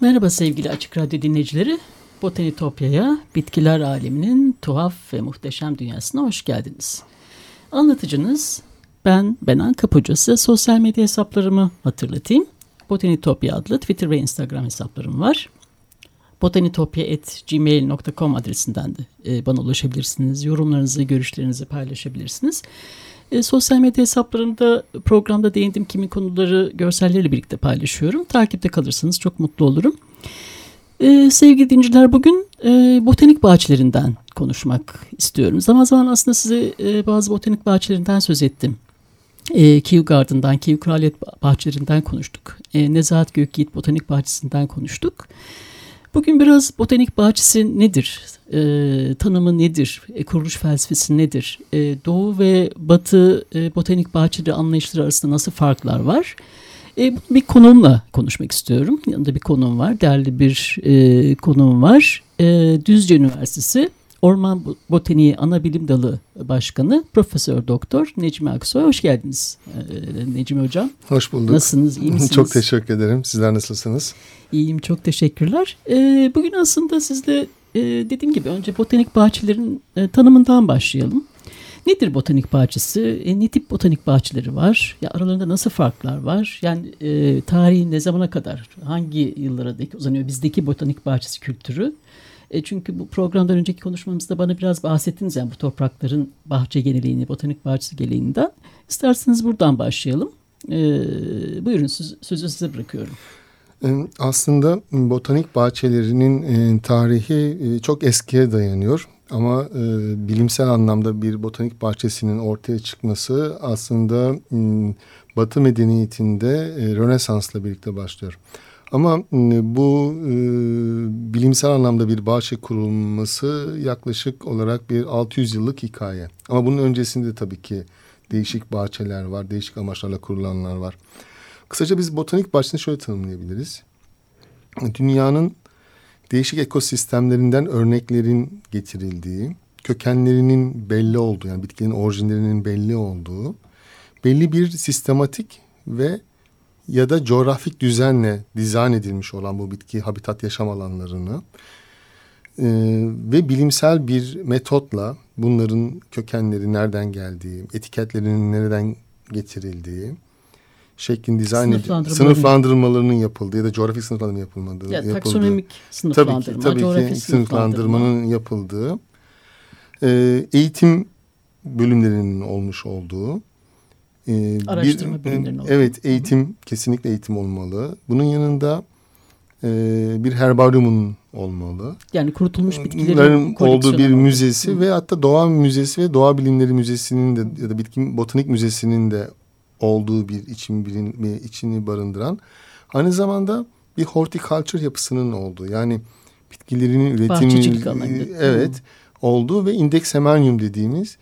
Merhaba sevgili Açık Radyo dinleyicileri. Botanitopya'ya, bitkiler aleminin tuhaf ve muhteşem dünyasına hoş geldiniz. Anlatıcınız ben Benan Kapucu. Size sosyal medya hesaplarımı hatırlatayım. Botanitopya adlı Twitter ve Instagram hesaplarım var. botanitopya.gmail.com adresinden de e, bana ulaşabilirsiniz. Yorumlarınızı, görüşlerinizi paylaşabilirsiniz. E, sosyal medya hesaplarımda programda değindiğim kimi konuları görsellerle birlikte paylaşıyorum. Takipte kalırsanız çok mutlu olurum. E, sevgili dinciler bugün e, botanik bahçelerinden konuşmak istiyorum. Zaman zaman aslında size e, bazı botanik bahçelerinden söz ettim. E, Kew Garden'dan, Kew Kraliyet Bahçelerinden konuştuk. E, Nezahat Gökyiğit Botanik Bahçesi'nden konuştuk. Bugün biraz botanik bahçesi nedir? E, tanımı nedir? E, kuruluş felsefesi nedir? E, Doğu ve Batı e, botanik bahçeleri anlayışları arasında nasıl farklar var? E, bir konumla konuşmak istiyorum. Yanında bir konum var. Değerli bir e, konum var. E, Düzce Üniversitesi Orman Botaniği Ana Bilim Dalı Başkanı Profesör Doktor Necmi Aksoy. Hoş geldiniz ee, Necmi Hocam. Hoş bulduk. Nasılsınız? İyi misiniz? çok teşekkür ederim. Sizler nasılsınız? İyiyim. Çok teşekkürler. Ee, bugün aslında sizle e, dediğim gibi önce botanik bahçelerin e, tanımından başlayalım. Nedir botanik bahçesi? E, ne tip botanik bahçeleri var? Ya aralarında nasıl farklar var? Yani e, tarihi ne zamana kadar, hangi yıllara dek uzanıyor bizdeki botanik bahçesi kültürü? E çünkü programdan önceki konuşmamızda bana biraz bahsettiniz yani bu toprakların bahçe geneliğini, botanik bahçesi geleneğinden. İsterseniz buradan başlayalım. E, buyurun söz, sözü size bırakıyorum. Aslında botanik bahçelerinin e, tarihi e, çok eskiye dayanıyor. Ama e, bilimsel anlamda bir botanik bahçesinin ortaya çıkması aslında e, Batı medeniyetinde e, Rönesans'la birlikte başlıyor. Ama bu e, bilimsel anlamda bir bahçe kurulması yaklaşık olarak bir 600 yıllık hikaye. Ama bunun öncesinde tabii ki değişik bahçeler var, değişik amaçlarla kurulanlar var. Kısaca biz botanik bahçesini şöyle tanımlayabiliriz. Dünyanın değişik ekosistemlerinden örneklerin getirildiği, kökenlerinin belli olduğu yani bitkilerin orijinlerinin belli olduğu, belli bir sistematik ve ya da coğrafik düzenle dizayn edilmiş olan bu bitki habitat yaşam alanlarını e, ve bilimsel bir metotla bunların kökenleri nereden geldiği, etiketlerinin nereden getirildiği, şeklin dizayn edildiği, sınıflandırmalarının yapıldığı ya da coğrafik sınıflandırma yapılmadığı, ya, yapıldığı. Taksonomik sınıflandırma, tabii ki, tabii ki sınıflandırmanın yapıldığı, e, eğitim bölümlerinin olmuş olduğu, ee, Araştırma bir, bölümlerinin Evet eğitim kesinlikle eğitim olmalı. Bunun yanında e, bir herbaryumun olmalı. Yani kurutulmuş bitkilerin olduğu bir müzesi Hı. ve hatta doğa müzesi ve doğa bilimleri müzesinin de ya da bitki botanik müzesinin de olduğu bir için bilim, içini barındıran aynı zamanda bir horticulture yapısının olduğu yani bitkilerinin üretimi evet Hı. olduğu ve indeks semanium dediğimiz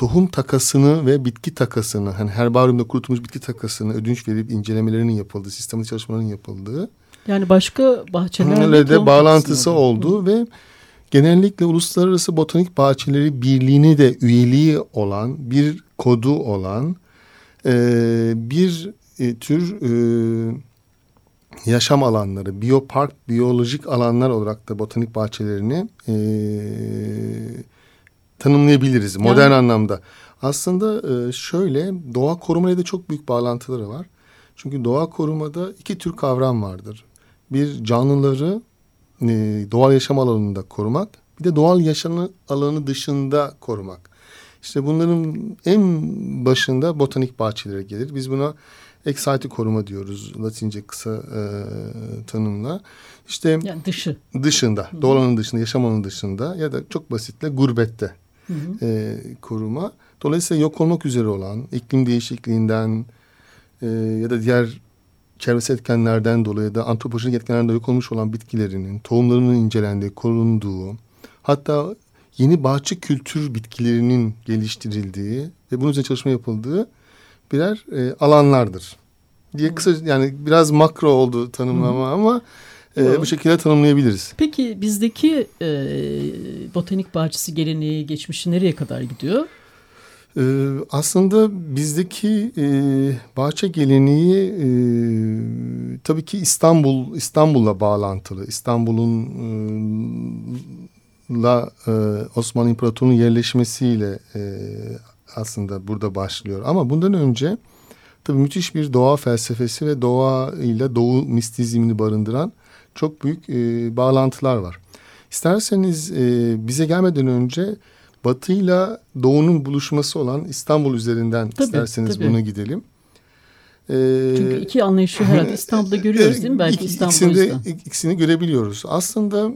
tohum takasını ve bitki takasını hani herbaryumda kurutulmuş bitki takasını ödünç verip incelemelerinin yapıldığı, sistematik çalışmaların yapıldığı. Yani başka bahçelerle de bağlantısı olduğu ve genellikle Uluslararası Botanik Bahçeleri Birliği'ne de üyeliği olan bir kodu olan e, bir e, tür e, yaşam alanları, biyopark, biyolojik alanlar olarak da botanik bahçelerini e, tanımlayabiliriz modern yani. anlamda. Aslında e, şöyle doğa korumayla da çok büyük bağlantıları var. Çünkü doğa korumada iki tür kavram vardır. Bir canlıları e, doğal yaşam alanında korumak, bir de doğal yaşam alanı dışında korumak. İşte bunların en başında botanik bahçeleri gelir. Biz buna Exite koruma diyoruz Latince kısa e, tanımla. İşte yani dışı. Dışında, doğal alanın dışında, yaşam alanının dışında ya da çok basitle gurbette hı hı. E, koruma. Dolayısıyla yok olmak üzere olan iklim değişikliğinden e, ya da diğer çevresel etkenlerden dolayı da antropolojik etkenlerden yok olmuş olan bitkilerinin, tohumlarının incelendiği, korunduğu, hatta yeni bahçe kültür bitkilerinin geliştirildiği ve bunun üzerine çalışma yapıldığı birer e, alanlardır. Diye kısa yani biraz makro oldu tanımlama Hı. ama e, bu şekilde tanımlayabiliriz. Peki bizdeki e, botanik bahçesi geleneği geçmişi nereye kadar gidiyor? Ee, aslında bizdeki e, bahçe geleneği e, tabii ki İstanbul İstanbul'la bağlantılı. İstanbul'un e, la e, Osmanlı İmparatorluğu'nun yerleşmesiyle e, aslında burada başlıyor. Ama bundan önce tabii müthiş bir doğa felsefesi ve doğa ile doğu mistizmini barındıran çok büyük e, bağlantılar var. İsterseniz e, bize gelmeden önce batıyla doğunun buluşması olan İstanbul üzerinden tabii, isterseniz tabii. buna gidelim. Ee, Çünkü iki anlayışı herhalde İstanbul'da görüyoruz değil mi? Belki İstanbul'da. İkisini, ikisini görebiliyoruz. Aslında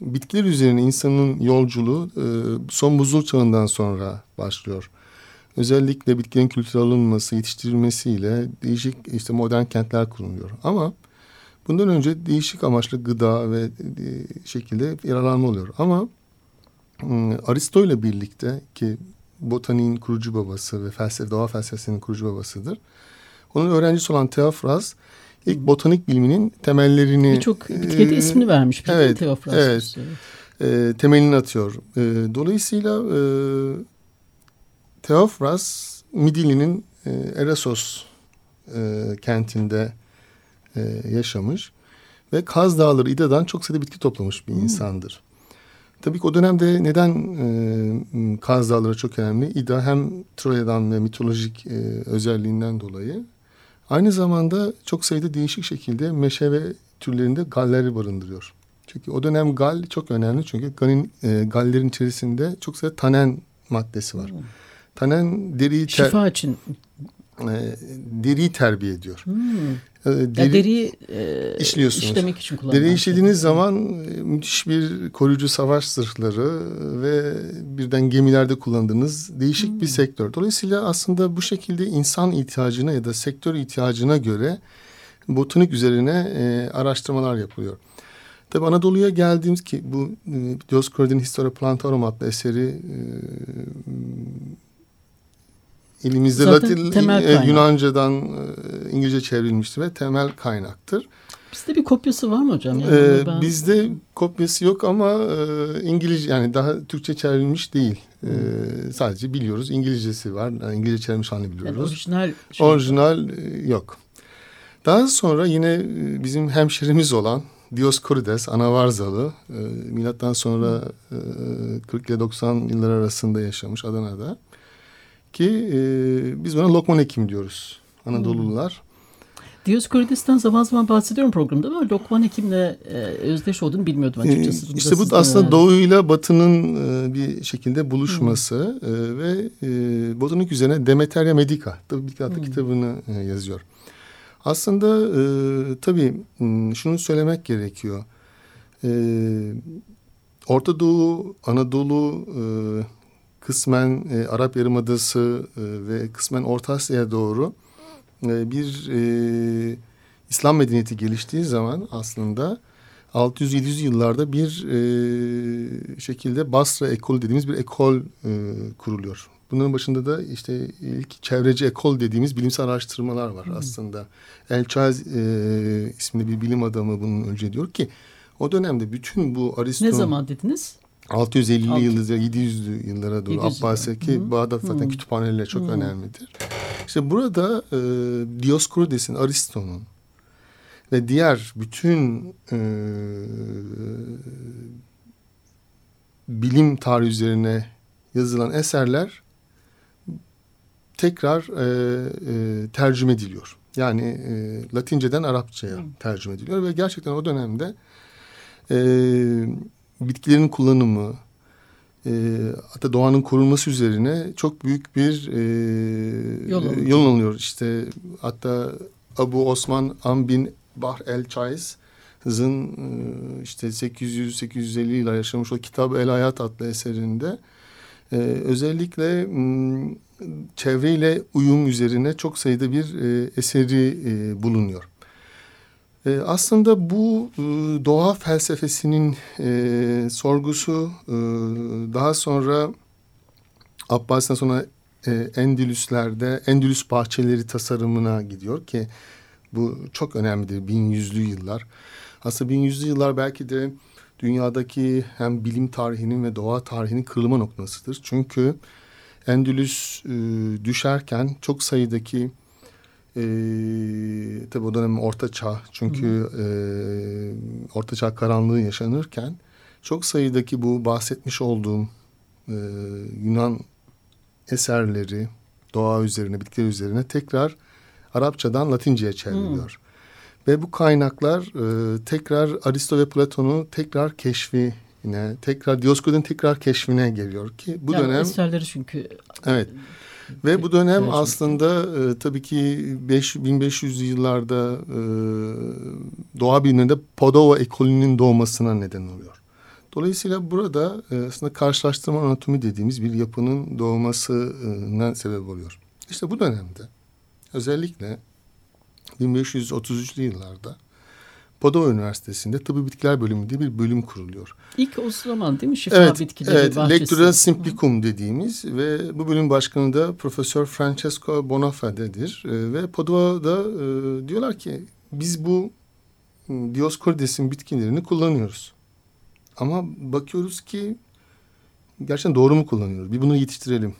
bitkiler üzerine insanın yolculuğu e, son buzul çağından sonra başlıyor. Özellikle bitkilerin kültüre alınması, yetiştirilmesiyle değişik işte modern kentler kuruluyor. Ama bundan önce değişik amaçlı gıda ve e, şekilde yararlanma oluyor. Ama Aristo ile birlikte ki botaniğin kurucu babası ve felsefe, doğa felsefesinin kurucu babasıdır. Onun öğrencisi olan Theophras ilk botanik biliminin temellerini... Birçok etikete e, ismini vermiş. Evet, Theophras. Evet. E, temelini atıyor. E, dolayısıyla e, Theophras Midilli'nin e, Eresos e, kentinde e, yaşamış ve Kaz Dağları İda'dan çok sayıda bitki toplamış bir hmm. insandır. Tabii ki o dönemde neden e, Kaz Dağları çok önemli? İda hem Troya'dan ve mitolojik e, özelliğinden dolayı aynı zamanda çok sayıda değişik şekilde meşe ve türlerinde galleri barındırıyor. Çünkü o dönem gal çok önemli çünkü galin, e, gallerin içerisinde çok sayıda tanen maddesi var. Hmm. Tanen deriyi... Ter, Şifa için e, deriyi terbiye ediyor. Hmm. E, deri, ya deriyi e, işliyorsunuz. işlemek için kullanılan. Deriyi işlediğiniz şey. zaman e, müthiş bir koruyucu savaş zırhları ve birden gemilerde kullandığınız değişik hmm. bir sektör. Dolayısıyla aslında bu şekilde insan ihtiyacına ya da sektör ihtiyacına göre botanik üzerine e, araştırmalar yapılıyor. Tabi Anadolu'ya geldiğimiz ki bu e, Dioscorid'in Historia Plantarum adlı eseri e, elimizde Zaten Latin e, Yunanca'dan e, İngilizce çevrilmiştir ve temel kaynaktır. Bizde bir kopyası var mı hocam? Yani ee, ben... Bizde kopyası yok ama e, İngilizce yani daha Türkçe çevrilmiş değil. E, sadece biliyoruz İngilizcesi var. Yani İngilizce çevrilmiş halini biliyoruz. Yani orijinal şey orijinal e, yok. Daha sonra yine e, bizim hemşerimiz olan Dioskorides Anavarzalı e, milattan sonra e, 40 ile 90 yıllar arasında yaşamış Adana'da. Ki e, biz buna Lokman Hekim diyoruz Anadolulular. Hmm. Zaman zaman bahsediyorum programda ama Lokman Hekim'le e, özdeş olduğunu bilmiyordum açıkçası. Ee, işte bu aslında yani. doğuyla batının e, bir şekilde buluşması hmm. e, ve e, botanik üzerine Demeteria Medica tabii bir hmm. kitabını e, yazıyor. Aslında e, tabii şunu söylemek gerekiyor. E, Orta Doğu, Anadolu, e, kısmen e, Arap Yarımadası e, ve kısmen Orta Asya'ya doğru e, bir e, İslam medeniyeti geliştiği zaman aslında 600-700 yıllarda bir e, şekilde Basra ekol dediğimiz bir ekol e, kuruluyor. Bunların başında da işte ilk çevreci ekol dediğimiz bilimsel araştırmalar var hmm. aslında. El Chaz e, isimli bir bilim adamı bunun önce diyor ki o dönemde bütün bu Aristo... Ne zaman dediniz? 650'li yıllara 700'lü yıllara doğru Abbasiye ki Bağdat zaten Hı. kütüphaneleri çok Hı. önemlidir. İşte burada e, Dioscorides'in, Aristo'nun ve diğer bütün e, bilim tarihi üzerine yazılan eserler tekrar e, e, tercüme ediliyor. Yani e, Latinceden Arapçaya tercüme ediliyor ve gerçekten o dönemde e, bitkilerin kullanımı, e, hatta doğanın korunması üzerine çok büyük bir e, yol, e, yol alınıyor. İşte hatta Abu Osman Ambin Bahr el Chaiz'ın e, işte 800-850 yıllar yaşamış o Kitab El Hayat adlı eserinde e, özellikle çevreyle uyum üzerine çok sayıda bir e, eseri e, bulunuyor. E, aslında bu e, doğa felsefesinin e, sorgusu e, daha sonra Abbas'tan sonra e, Endülüsler'de Endülüs bahçeleri tasarımına gidiyor ki bu çok önemlidir bin yüzlü yıllar. Aslında bin yüzlü yıllar belki de dünyadaki hem bilim tarihinin ve doğa tarihinin kırılma noktasıdır. Çünkü Endülüs e, düşerken çok sayıdaki e, tabi o dönem Orta Çağ çünkü e, Orta Çağ karanlığı yaşanırken çok sayıdaki bu bahsetmiş olduğum e, Yunan eserleri doğa üzerine, bitkiler üzerine tekrar Arapçadan Latince'ye çevriliyor. Hmm. Ve bu kaynaklar e, tekrar Aristo ve Platon'u tekrar keşfi yine tekrar Dioskud'un tekrar keşfine geliyor ki bu yani dönem eserleri çünkü evet ve bu dönem aslında e, tabii ki 5, 1500'lü yıllarda e, doğa bilimlerinde Padova ekolünün doğmasına neden oluyor. Dolayısıyla burada e, aslında karşılaştırma anatomi dediğimiz bir yapının doğmasına sebep oluyor. İşte bu dönemde özellikle 1533'lü yıllarda Padova Üniversitesi'nde Tıbbi Bitkiler Bölümü diye bir bölüm kuruluyor. İlk o zaman değil mi? Şifa evet, bitkileri evet, bahçesi. Lectura Simplicum dediğimiz ve bu bölüm başkanı da Profesör Francesco Bonafade'dir. E, ve Padova'da e, diyorlar ki biz bu Dioscorides'in bitkilerini kullanıyoruz. Ama bakıyoruz ki gerçekten doğru mu kullanıyoruz? Bir bunu yetiştirelim.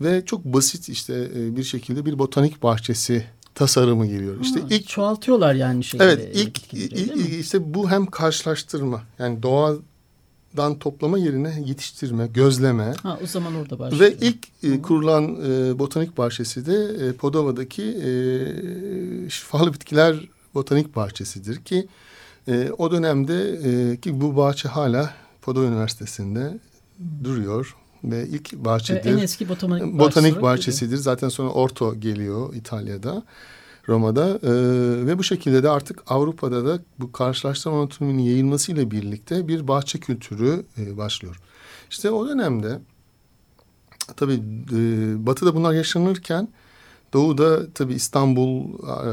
Ve çok basit işte e, bir şekilde bir botanik bahçesi tasarımı geliyor. İşte ha, ilk çoğaltıyorlar yani şeyleri. Evet, ilk, ilk işte bu hem karşılaştırma yani doğadan toplama yerine yetiştirme, gözleme. Ha, o zaman orada başlıyor. Ve ilk e, kurulan e, botanik bahçesi de e, Podova'daki e, şifalı bitkiler botanik bahçesidir ki e, o dönemde e, ki bu bahçe hala Podova Üniversitesi'nde duruyor ve ilk bahçedir. En eski botanik, botanik bahçesidir. Zaten sonra Orto geliyor İtalya'da. Roma'da e, ve bu şekilde de artık Avrupa'da da bu karşılaştırma anatominin yayılmasıyla birlikte bir bahçe kültürü e, başlıyor. İşte o dönemde tabii e, Batı'da bunlar yaşanırken Doğu'da tabii İstanbul e,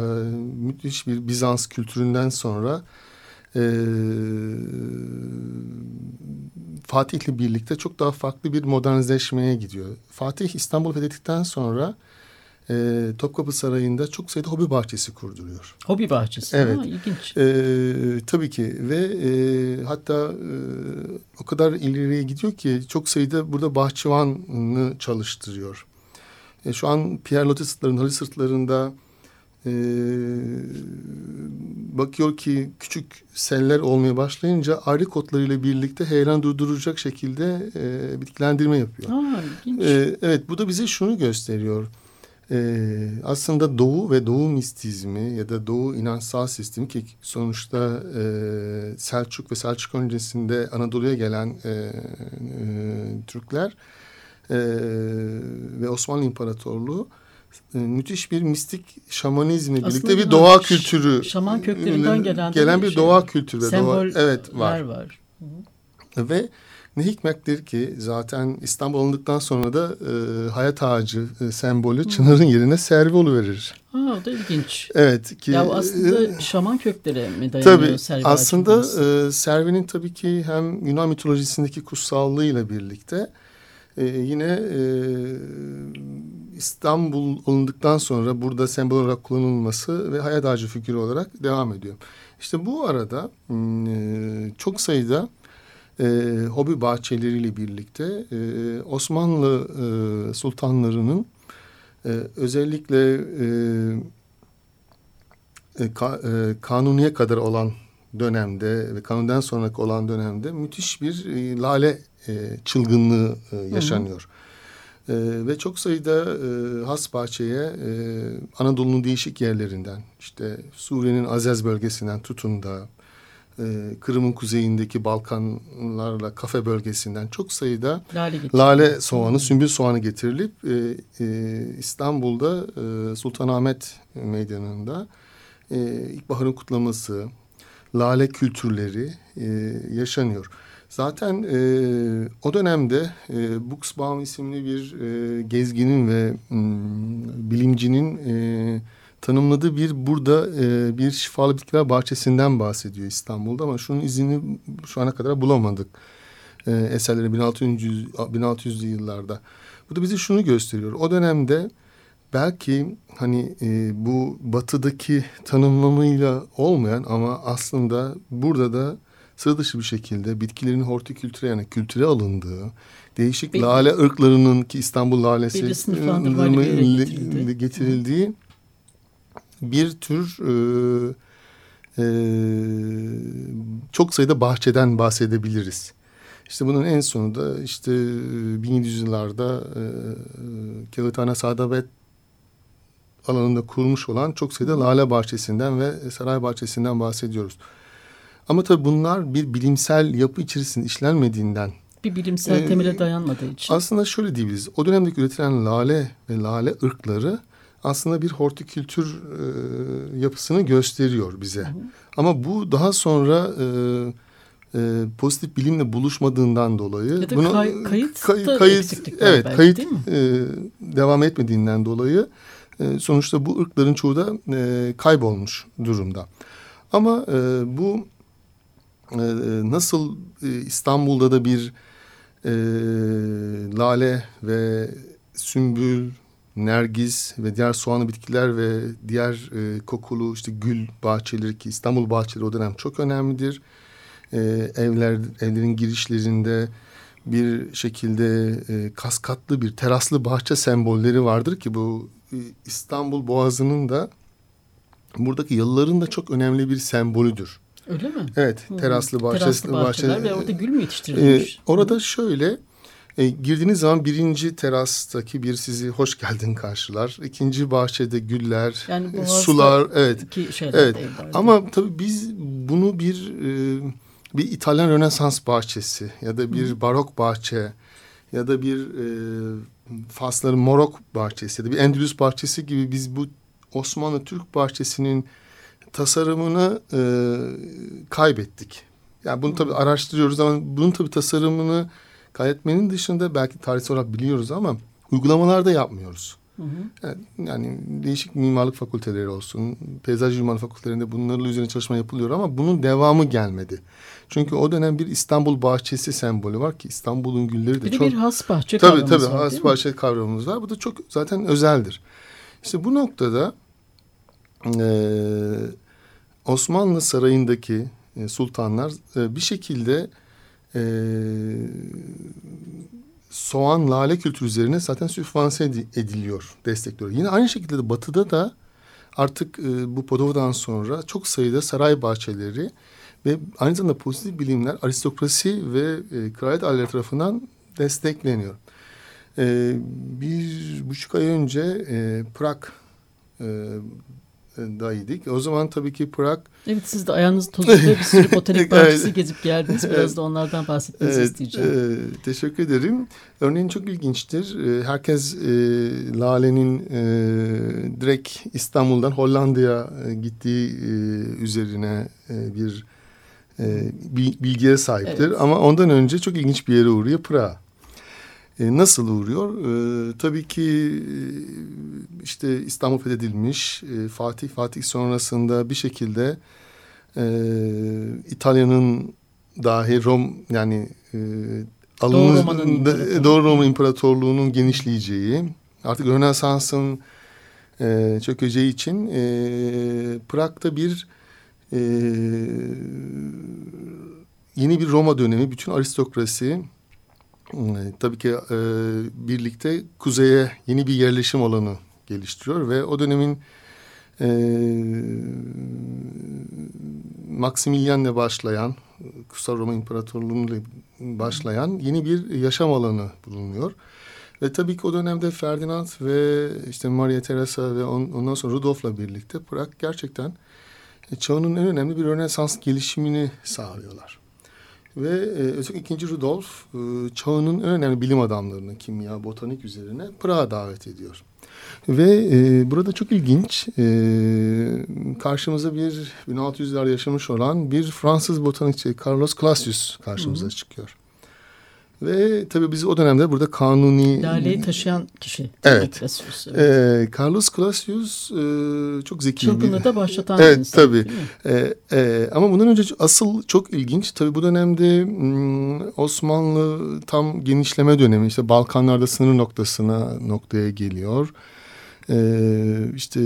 müthiş bir Bizans kültüründen sonra e, Fatih'le birlikte çok daha farklı bir modernleşmeye gidiyor. Fatih İstanbul fethettikten sonra e, Topkapı Sarayı'nda çok sayıda hobi bahçesi kurduruyor. Hobi bahçesi. Evet. Ha, ilginç. E, tabii ki ve e, hatta e, o kadar ileriye gidiyor ki çok sayıda burada bahçıvanı çalıştırıyor. E, şu an Pierre Loti sırtlarında, Halı sırtlarında e, bakıyor ki küçük seller olmaya başlayınca ayrı kotlarıyla birlikte heyelan durduracak şekilde e, bitkilendirme yapıyor. Aa, e, evet bu da bize şunu gösteriyor. E, aslında Doğu ve Doğu mistizmi ya da Doğu inançsal sistemi ki sonuçta e, Selçuk ve Selçuk öncesinde Anadolu'ya gelen e, e, Türkler e, ve Osmanlı İmparatorluğu müthiş bir mistik şamanizmle birlikte bir doğa kültürü şaman köklerinden gelen gelen bir şey, doğa kültürü doğa evet var. var. Ve ne hikmettir ki zaten İstanbul alındıktan sonra da e, hayat ağacı e, sembolü Hı. Çınar'ın yerine servi verir. Ha o da ilginç. Evet ki ya aslında e, şaman köklere mi dayanıyor tabii, servi Aslında e, servinin tabii ki hem Yunan mitolojisindeki kutsallığıyla birlikte e, yine e, İstanbul alındıktan sonra burada sembol olarak kullanılması ve hayat ağacı fikri olarak devam ediyor. İşte bu arada hmm, e, çok sayıda e, hobi bahçeleriyle birlikte e, Osmanlı e, sultanlarının e, özellikle e, e, ka, e, kanuniye kadar olan dönemde ve kanundan sonraki olan dönemde müthiş bir e, lale e, çılgınlığı e, yaşanıyor. Hı hı. E, ve çok sayıda e, has bahçeye e, Anadolu'nun değişik yerlerinden işte Suriye'nin Azez bölgesinden tutun da e, Kırım'ın kuzeyindeki Balkanlarla kafe bölgesinden çok sayıda lale, lale soğanı, sümbül soğanı getirilip e, e, İstanbul'da e, Sultanahmet Meydanı'nda e, ilkbaharın kutlaması, lale kültürleri e, yaşanıyor. Zaten e, o dönemde e, Buxbaum isimli bir e, gezginin ve m, bilimcinin e, tanımladığı bir burada e, bir şifalı bitkiler bahçesinden bahsediyor İstanbul'da ama şunun izini şu ana kadar bulamadık. E, eserleri 1600 1600'lü yıllarda. Bu da bize şunu gösteriyor. O dönemde belki hani e, bu batıdaki tanımlamayla olmayan ama aslında burada da sıra dışı bir şekilde bitkilerin hortikültüre yani kültüre alındığı, değişik Belli. lale ırklarının ki İstanbul lalesi getirildiği, getirildiği bir tür e, e, çok sayıda bahçeden bahsedebiliriz. İşte bunun en sonu da işte 1700'lerde e, Kağıthane Sadabet alanında kurulmuş olan çok sayıda lale bahçesinden ve saray bahçesinden bahsediyoruz. Ama tabii bunlar bir bilimsel yapı içerisinde işlenmediğinden bir bilimsel e, temele dayanmadığı için. Aslında şöyle diyebiliriz. O dönemde üretilen lale ve lale ırkları aslında bir hortikültür e, yapısını gösteriyor bize. Hı hı. Ama bu daha sonra e, e, pozitif bilimle buluşmadığından dolayı ya da bunu kay, kayıt kay, kayıt evet belki, kayıt e, devam etmediğinden dolayı e, sonuçta bu ırkların çoğu da e, kaybolmuş durumda. Ama e, bu e, nasıl e, İstanbul'da da bir e, lale ve sümbül nergis ve diğer soğanlı bitkiler ve diğer e, kokulu işte gül bahçeleri ki İstanbul bahçeleri o dönem çok önemlidir. E, evler evlerin girişlerinde bir şekilde e, kaskatlı bir teraslı bahçe sembolleri vardır ki bu e, İstanbul Boğazı'nın da buradaki yalıların da çok önemli bir sembolüdür. Öyle mi? Evet, teraslı bahçe, teraslı bahçeler bahçe, ve orada gül mü yetiştirilmiş? E, orada şöyle e, girdiğiniz zaman birinci terastaki bir sizi hoş geldin karşılar. İkinci bahçede güller, yani e, sular, evet. Evet. Ama tabii biz bunu bir e, bir İtalyan Rönesans bahçesi ya da bir Hı. barok bahçe ya da bir e, Fasların Morok bahçesi ya da bir Endülüs bahçesi gibi biz bu Osmanlı Türk bahçesinin tasarımını e, kaybettik. Yani bunu tabii araştırıyoruz ama bunun tabii tasarımını kaydetmenin dışında belki tarihsel olarak biliyoruz ama uygulamalarda yapmıyoruz. Hı hı. Yani, yani değişik mimarlık fakülteleri olsun, peyzaj mimarlık fakültelerinde bunlarla üzerine çalışma yapılıyor ama bunun devamı gelmedi. Çünkü o dönem bir İstanbul bahçesi sembolü var ki İstanbul'un gülleri de bir çok... Bir has bahçe tabii, kavramımız tabii, var has bahçe kavramımız var. Bu da çok zaten özeldir. İşte bu noktada e, Osmanlı Sarayı'ndaki e, sultanlar e, bir şekilde e, soğan lale kültürü üzerine zaten sübvanse ediliyor, destekliyor. Yine aynı şekilde de batıda da artık e, bu Podova'dan sonra çok sayıda saray bahçeleri ve aynı zamanda pozitif bilimler aristokrasi ve e, kraliyet aileleri tarafından destekleniyor. E, bir buçuk ay önce e, Prag e, dayıydık. O zaman tabii ki Prag... Evet siz de ayağınız tozuyla bir sürü botanik bahçesi evet. gezip geldiniz. Biraz da onlardan bahsetmenizi evet, isteyeceğim. E, teşekkür ederim. Örneğin çok ilginçtir. E, herkes e, Lale'nin e, direkt İstanbul'dan Hollanda'ya e, gittiği e, üzerine e, bir e, bilgiye sahiptir. Evet. Ama ondan önce çok ilginç bir yere uğruyor Prag. E, nasıl uğruyor? E, tabii ki e, işte İstanbul fethedilmiş. E, Fatih Fatih sonrasında bir şekilde e, İtalya'nın dahi Rom yani e, Doğu Roma'nın Doğu Roma İmparatorluğu'nun genişleyeceği artık Rönesans'ın e, çökeceği için e, Prag'da bir e, yeni bir Roma dönemi bütün aristokrasi tabii ki e, birlikte kuzeye yeni bir yerleşim alanı geliştiriyor ve o dönemin e, Maximilian'le başlayan Kutsal Roma İmparatorluğu'yla başlayan yeni bir yaşam alanı bulunuyor. Ve tabii ki o dönemde Ferdinand ve işte Maria Teresa ve on, ondan sonra Rudolf'la birlikte Prag gerçekten e, çağının en önemli bir Rönesans gelişimini sağlıyorlar. Ve e, özellikle ikinci Rudolf e, çağının en önemli bilim adamlarını kimya, botanik üzerine Prag'a davet ediyor. Ve e, burada çok ilginç e, karşımıza bir 1600'lerde yaşamış olan bir Fransız botanikçi Carlos Clasius karşımıza Hı -hı. çıkıyor. Ve tabii biz o dönemde burada kanuni... Lale'yi taşıyan kişi. Evet. Clasius, evet. Ee, Carlos Clasius e, çok zeki. Çılgınlığı da başlatan evet, insan. Tabii. Ee, e, ama bundan önce asıl çok ilginç. Tabii bu dönemde hmm, Osmanlı tam genişleme dönemi. işte Balkanlarda sınır noktasına noktaya geliyor. Ee, işte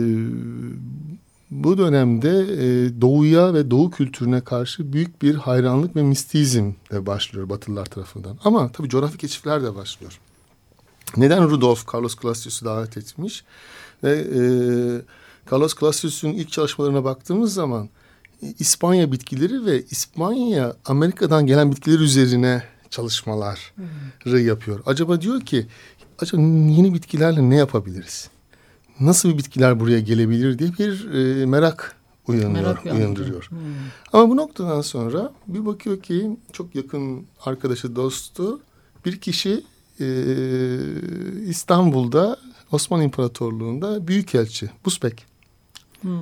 bu dönemde e, doğuya ve doğu kültürüne karşı büyük bir hayranlık ve mistizm de başlıyor Batılılar tarafından. Ama tabii coğrafi keşifler de başlıyor. Neden Rudolf Carlos Clasius'u davet etmiş? Ve e, Carlos Clasius'un ilk çalışmalarına baktığımız zaman e, İspanya bitkileri ve İspanya Amerika'dan gelen bitkiler üzerine çalışmaları hmm. yapıyor. Acaba diyor ki acaba yeni bitkilerle ne yapabiliriz? Nasıl bir bitkiler buraya gelebilir diye bir e, merak uyanıyor, merak uyandırıyor. Hmm. Ama bu noktadan sonra bir bakıyor ki çok yakın arkadaşı, dostu bir kişi e, İstanbul'da Osmanlı İmparatorluğu'nda büyükelçi Busbek. Hmm.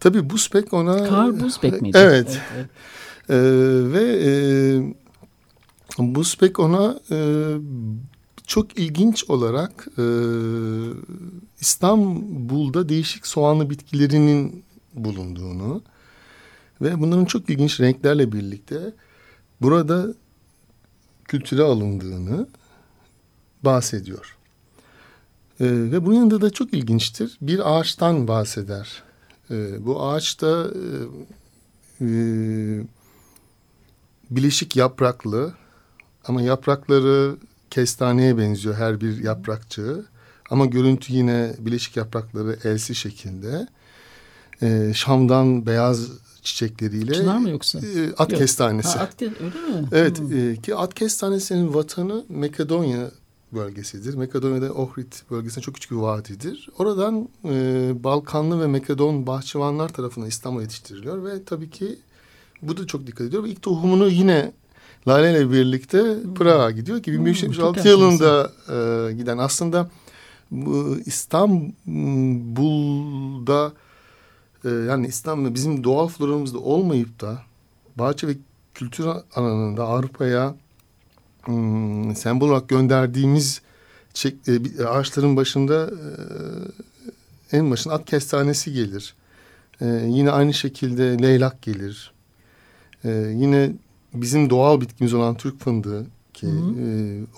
Tabii Busbek ona... Karl Busbek miydi? Evet. evet, evet. E, ve e, Busbek ona e, çok ilginç olarak e, İstanbul'da değişik soğanlı bitkilerinin bulunduğunu ve bunların çok ilginç renklerle birlikte burada kültüre alındığını bahsediyor. E, ve bunun yanında da çok ilginçtir. Bir ağaçtan bahseder. E, bu ağaçta e, e, bileşik yapraklı ama yaprakları kestaneye benziyor her bir yaprakçığı. Ama görüntü yine bileşik yaprakları elsi şekilde. Ee, Şam'dan beyaz çiçekleriyle. Çınar mı yoksa? E, at Yok. kestanesi. Ha, at, öyle mi? Evet hmm. e, ki at kestanesinin vatanı Makedonya bölgesidir. Makedonya'da Ohrid bölgesinde çok küçük bir vadidir. Oradan e, Balkanlı ve Makedon bahçıvanlar tarafından İstanbul'a yetiştiriliyor ve tabii ki bu da çok dikkat ediyor. İlk tohumunu yine Lale ile birlikte hmm. Prag'a gidiyor ki 1576 hmm, yılında e, giden aslında bu İstanbul'da e, yani İstanbul'da bizim doğal floramızda olmayıp da bahçe ve kültür alanında Avrupa'ya hmm, sembol olarak gönderdiğimiz çek, e, ağaçların başında e, en başında at kestanesi gelir. E, yine aynı şekilde leylak gelir. E, yine bizim doğal bitkimiz olan Türk fındığı ki e,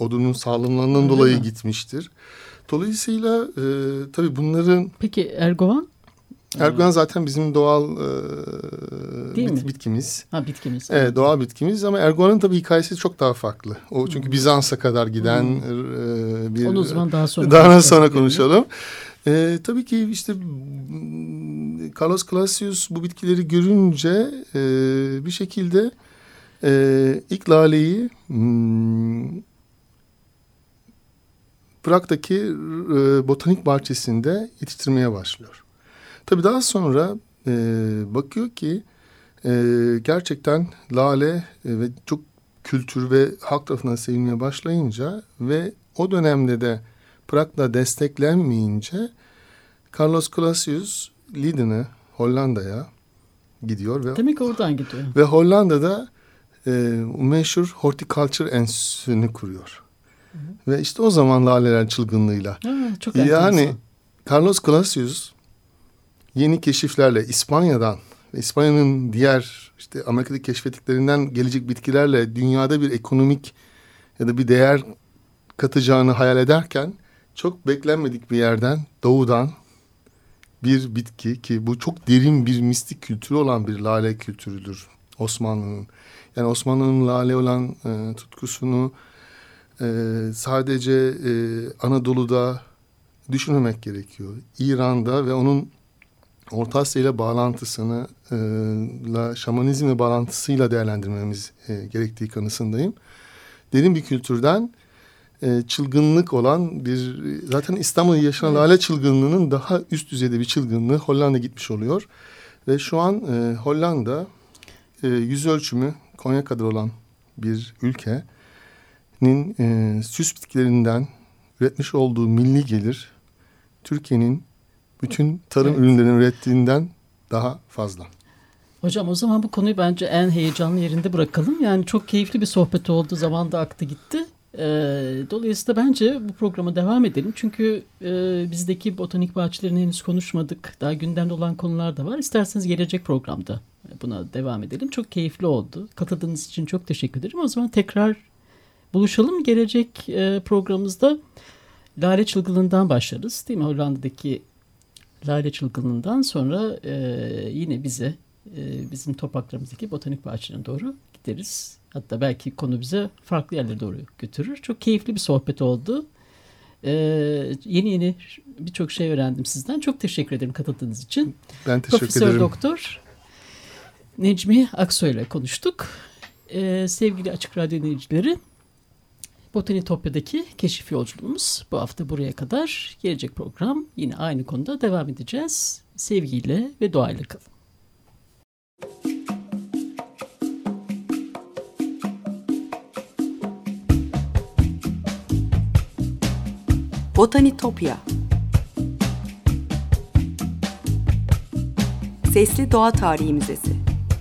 odunun sağlamlığından dolayı mi? gitmiştir. Dolayısıyla e, tabii bunların... Peki Ergovan? Ergovan zaten bizim doğal e, Değil bit, mi? bitkimiz. Ha bitkimiz. Evet doğal bitkimiz ama Ergovan'ın tabii hikayesi çok daha farklı. O çünkü hmm. Bizans'a kadar giden hmm. e, bir... Onu zaman daha sonra Daha sonra konuşalım. E, tabii ki işte Carlos Clasius bu bitkileri görünce e, bir şekilde e, ilk laleyi hmm, Prag'daki e, botanik bahçesinde yetiştirmeye başlıyor. Tabii daha sonra e, bakıyor ki e, gerçekten lale e, ve çok kültür ve halk tarafından sevilmeye başlayınca ve o dönemde de Prag'da desteklenmeyince Carlos Clasius Leiden'e Hollanda'ya gidiyor ve Demek oradan gidiyor. Ve Hollanda'da e, meşhur Horticulture Enstitüsü'nü kuruyor. Hı hı. Ve işte o zaman laleler çılgınlığıyla. Ha, çok yani enteresan. Carlos Clasius yeni keşiflerle İspanya'dan İspanya'nın diğer işte Amerika'daki keşfettiklerinden gelecek bitkilerle dünyada bir ekonomik ya da bir değer katacağını hayal ederken çok beklenmedik bir yerden doğudan bir bitki ki bu çok derin bir mistik kültürü olan bir lale kültürüdür Osmanlı'nın. Yani Osmanlı'nın lale olan e, tutkusunu e, sadece e, Anadolu'da düşünmemek gerekiyor. İran'da ve onun Orta Asya ile bağlantısını, e, la, şamanizmle bağlantısıyla değerlendirmemiz e, gerektiği kanısındayım. Derin bir kültürden e, çılgınlık olan bir zaten İstanbul'da yaşanan evet. lale çılgınlığının daha üst düzeyde bir çılgınlığı Hollanda gitmiş oluyor. Ve şu an e, Hollanda e, yüz ölçümü Konya kadar olan bir ülkenin e, süs bitkilerinden üretmiş olduğu milli gelir Türkiye'nin bütün tarım evet. ürünlerini ürettiğinden daha fazla. Hocam o zaman bu konuyu bence en heyecanlı yerinde bırakalım. Yani çok keyifli bir sohbet oldu. Zaman da aktı gitti. E, dolayısıyla bence bu programa devam edelim. Çünkü e, bizdeki botanik bahçelerini henüz konuşmadık. Daha gündemde olan konular da var. İsterseniz gelecek programda buna devam edelim. Çok keyifli oldu. Katıldığınız için çok teşekkür ederim. O zaman tekrar buluşalım. Gelecek e, programımızda lale çılgınlığından başlarız. Değil mi? Hollanda'daki lale çılgınlığından sonra e, yine bize e, bizim topraklarımızdaki botanik bahçelerine doğru gideriz. Hatta belki konu bize farklı yerlere doğru götürür. Çok keyifli bir sohbet oldu. Ee, yeni yeni birçok şey öğrendim sizden. Çok teşekkür ederim katıldığınız için. Ben teşekkür Profesör ederim. Doktor Necmi Aksoy ile konuştuk. Ee, sevgili Açık Radyo dinleyicileri, Botanitopya'daki keşif yolculuğumuz bu hafta buraya kadar. Gelecek program yine aynı konuda devam edeceğiz. Sevgiyle ve doğayla kalın. Botanitopya Sesli Doğa Tarihi Müzesi